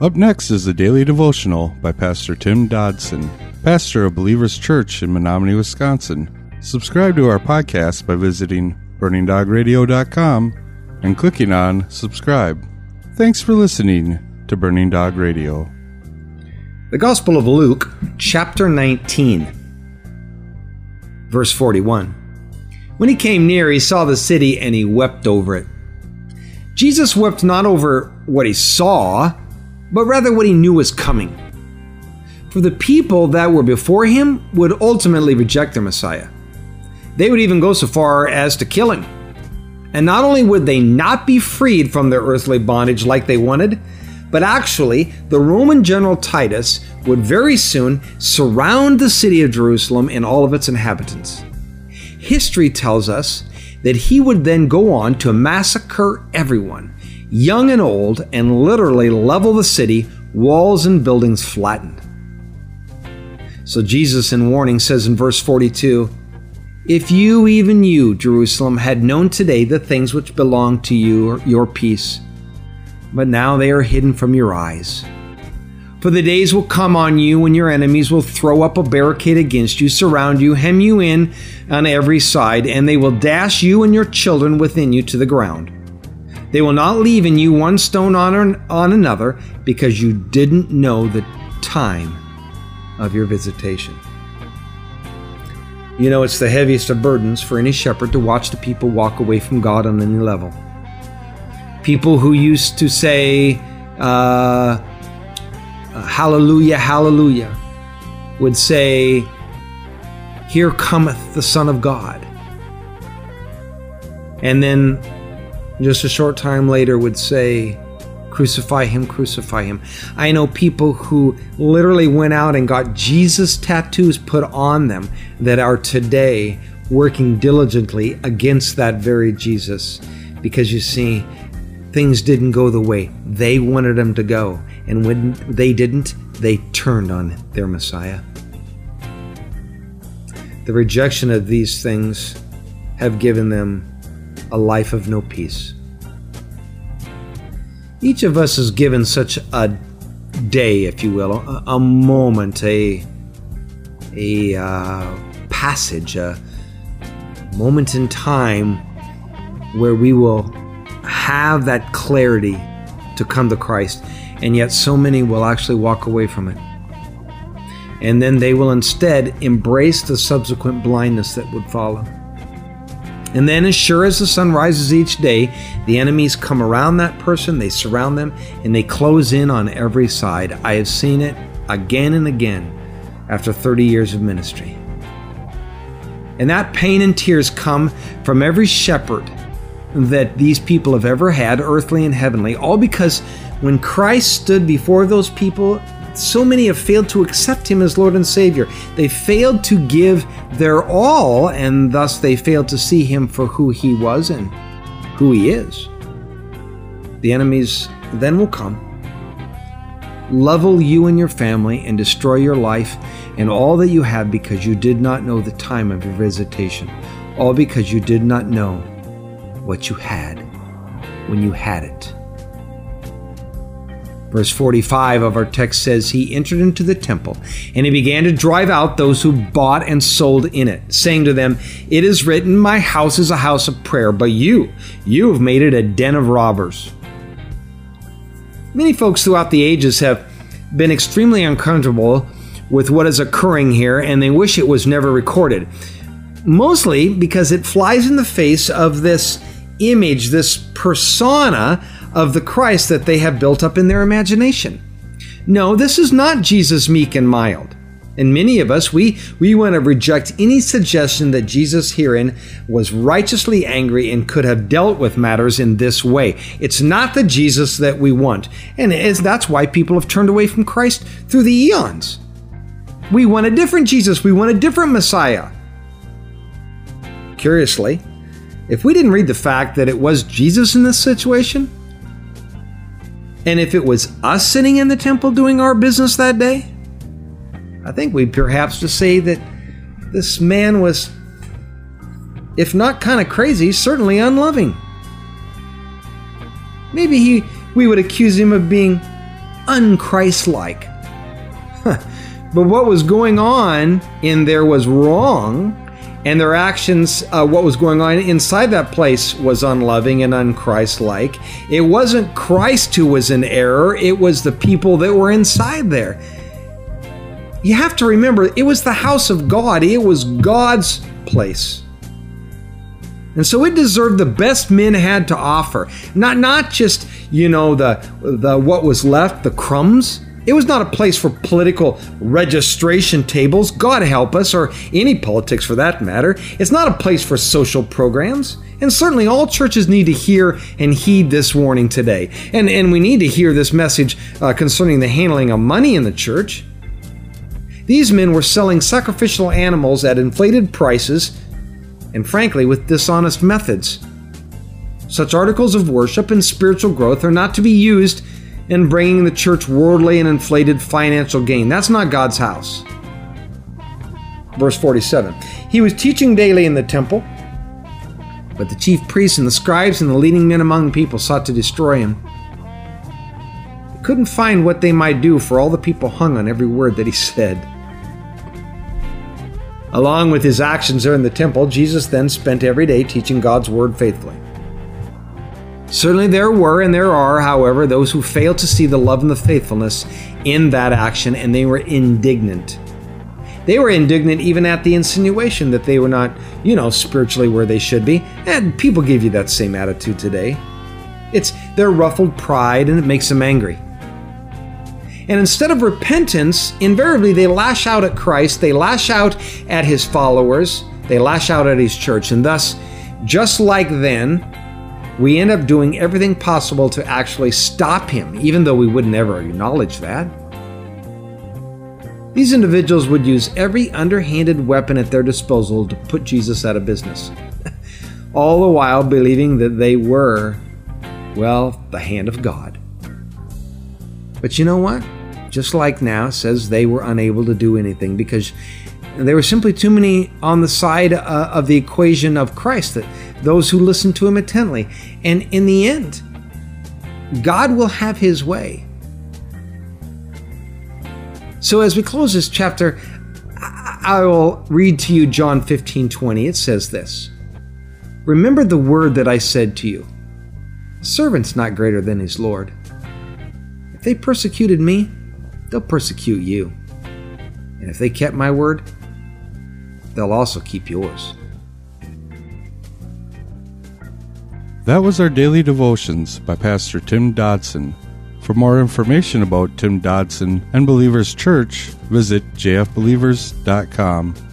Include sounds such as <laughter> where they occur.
Up next is the Daily Devotional by Pastor Tim Dodson, pastor of Believers Church in Menominee, Wisconsin. Subscribe to our podcast by visiting burningdogradio.com and clicking on subscribe. Thanks for listening to Burning Dog Radio. The Gospel of Luke, chapter 19, verse 41. When he came near, he saw the city and he wept over it. Jesus wept not over what he saw, but rather what he knew was coming. For the people that were before him would ultimately reject their Messiah. They would even go so far as to kill him. And not only would they not be freed from their earthly bondage like they wanted, but actually, the Roman general Titus would very soon surround the city of Jerusalem and all of its inhabitants. History tells us that he would then go on to massacre everyone, young and old, and literally level the city, walls and buildings flattened. So Jesus, in warning, says in verse 42 If you, even you, Jerusalem, had known today the things which belong to you, your peace, but now they are hidden from your eyes. For the days will come on you when your enemies will throw up a barricade against you, surround you, hem you in on every side, and they will dash you and your children within you to the ground. They will not leave in you one stone on, on another, because you didn't know the time of your visitation. You know, it's the heaviest of burdens for any shepherd to watch the people walk away from God on any level. People who used to say, uh, Hallelujah, Hallelujah, would say, Here cometh the Son of God. And then just a short time later would say, Crucify him, crucify him. I know people who literally went out and got Jesus tattoos put on them that are today working diligently against that very Jesus. Because you see, things didn't go the way they wanted them to go. And when they didn't, they turned on their Messiah. The rejection of these things have given them a life of no peace. Each of us is given such a day, if you will, a, a moment, a a uh, passage, a moment in time where we will have that clarity to come to Christ, and yet so many will actually walk away from it. And then they will instead embrace the subsequent blindness that would follow. And then, as sure as the sun rises each day, the enemies come around that person, they surround them, and they close in on every side. I have seen it again and again after 30 years of ministry. And that pain and tears come from every shepherd that these people have ever had, earthly and heavenly, all because when Christ stood before those people, so many have failed to accept him as Lord and Savior. They failed to give their all, and thus they failed to see him for who he was and who he is. The enemies then will come, level you and your family, and destroy your life and all that you have because you did not know the time of your visitation, all because you did not know what you had when you had it. Verse 45 of our text says, He entered into the temple, and he began to drive out those who bought and sold in it, saying to them, It is written, My house is a house of prayer, but you, you have made it a den of robbers. Many folks throughout the ages have been extremely uncomfortable with what is occurring here, and they wish it was never recorded. Mostly because it flies in the face of this image, this persona of the Christ that they have built up in their imagination. No, this is not Jesus meek and mild. And many of us, we, we want to reject any suggestion that Jesus herein was righteously angry and could have dealt with matters in this way. It's not the Jesus that we want. And that's why people have turned away from Christ through the eons. We want a different Jesus. We want a different Messiah. Curiously, if we didn't read the fact that it was Jesus in this situation, and if it was us sitting in the temple doing our business that day, I think we'd perhaps just say that this man was, if not kind of crazy, certainly unloving. Maybe he, we would accuse him of being unchristlike. <laughs> but what was going on in there was wrong, and their actions, uh, what was going on inside that place, was unloving and unchristlike. It wasn't Christ who was in error, it was the people that were inside there. You have to remember, it was the house of God, it was God's place. And so it deserved the best men had to offer. Not not just, you know, the the what was left, the crumbs. It was not a place for political registration tables, God help us, or any politics for that matter. It's not a place for social programs. And certainly all churches need to hear and heed this warning today. And, and we need to hear this message uh, concerning the handling of money in the church. These men were selling sacrificial animals at inflated prices and frankly with dishonest methods. Such articles of worship and spiritual growth are not to be used in bringing the church worldly and inflated financial gain. That's not God's house. Verse 47 He was teaching daily in the temple, but the chief priests and the scribes and the leading men among the people sought to destroy him. They couldn't find what they might do, for all the people hung on every word that he <laughs> said. Along with his actions there in the temple, Jesus then spent every day teaching God's word faithfully. Certainly there were and there are, however, those who failed to see the love and the faithfulness in that action, and they were indignant. They were indignant even at the insinuation that they were not, you know, spiritually where they should be. And people give you that same attitude today. It's their ruffled pride and it makes them angry. And instead of repentance, invariably they lash out at Christ, they lash out at his followers, they lash out at his church. And thus, just like then, we end up doing everything possible to actually stop him, even though we would never acknowledge that. These individuals would use every underhanded weapon at their disposal to put Jesus out of business, <laughs> all the while believing that they were, well, the hand of God. But you know what? just like now, says they were unable to do anything because there were simply too many on the side uh, of the equation of Christ, that those who listen to him intently. And in the end, God will have his way. So as we close this chapter, I will read to you John 15 20. It says this Remember the word that I said to you servant's not greater than his Lord. If they persecuted me, they'll persecute you. And if they kept my word, they'll also keep yours. That was our daily devotions by Pastor Tim Dodson. For more information about Tim Dodson and Believers Church, visit jfbelievers.com.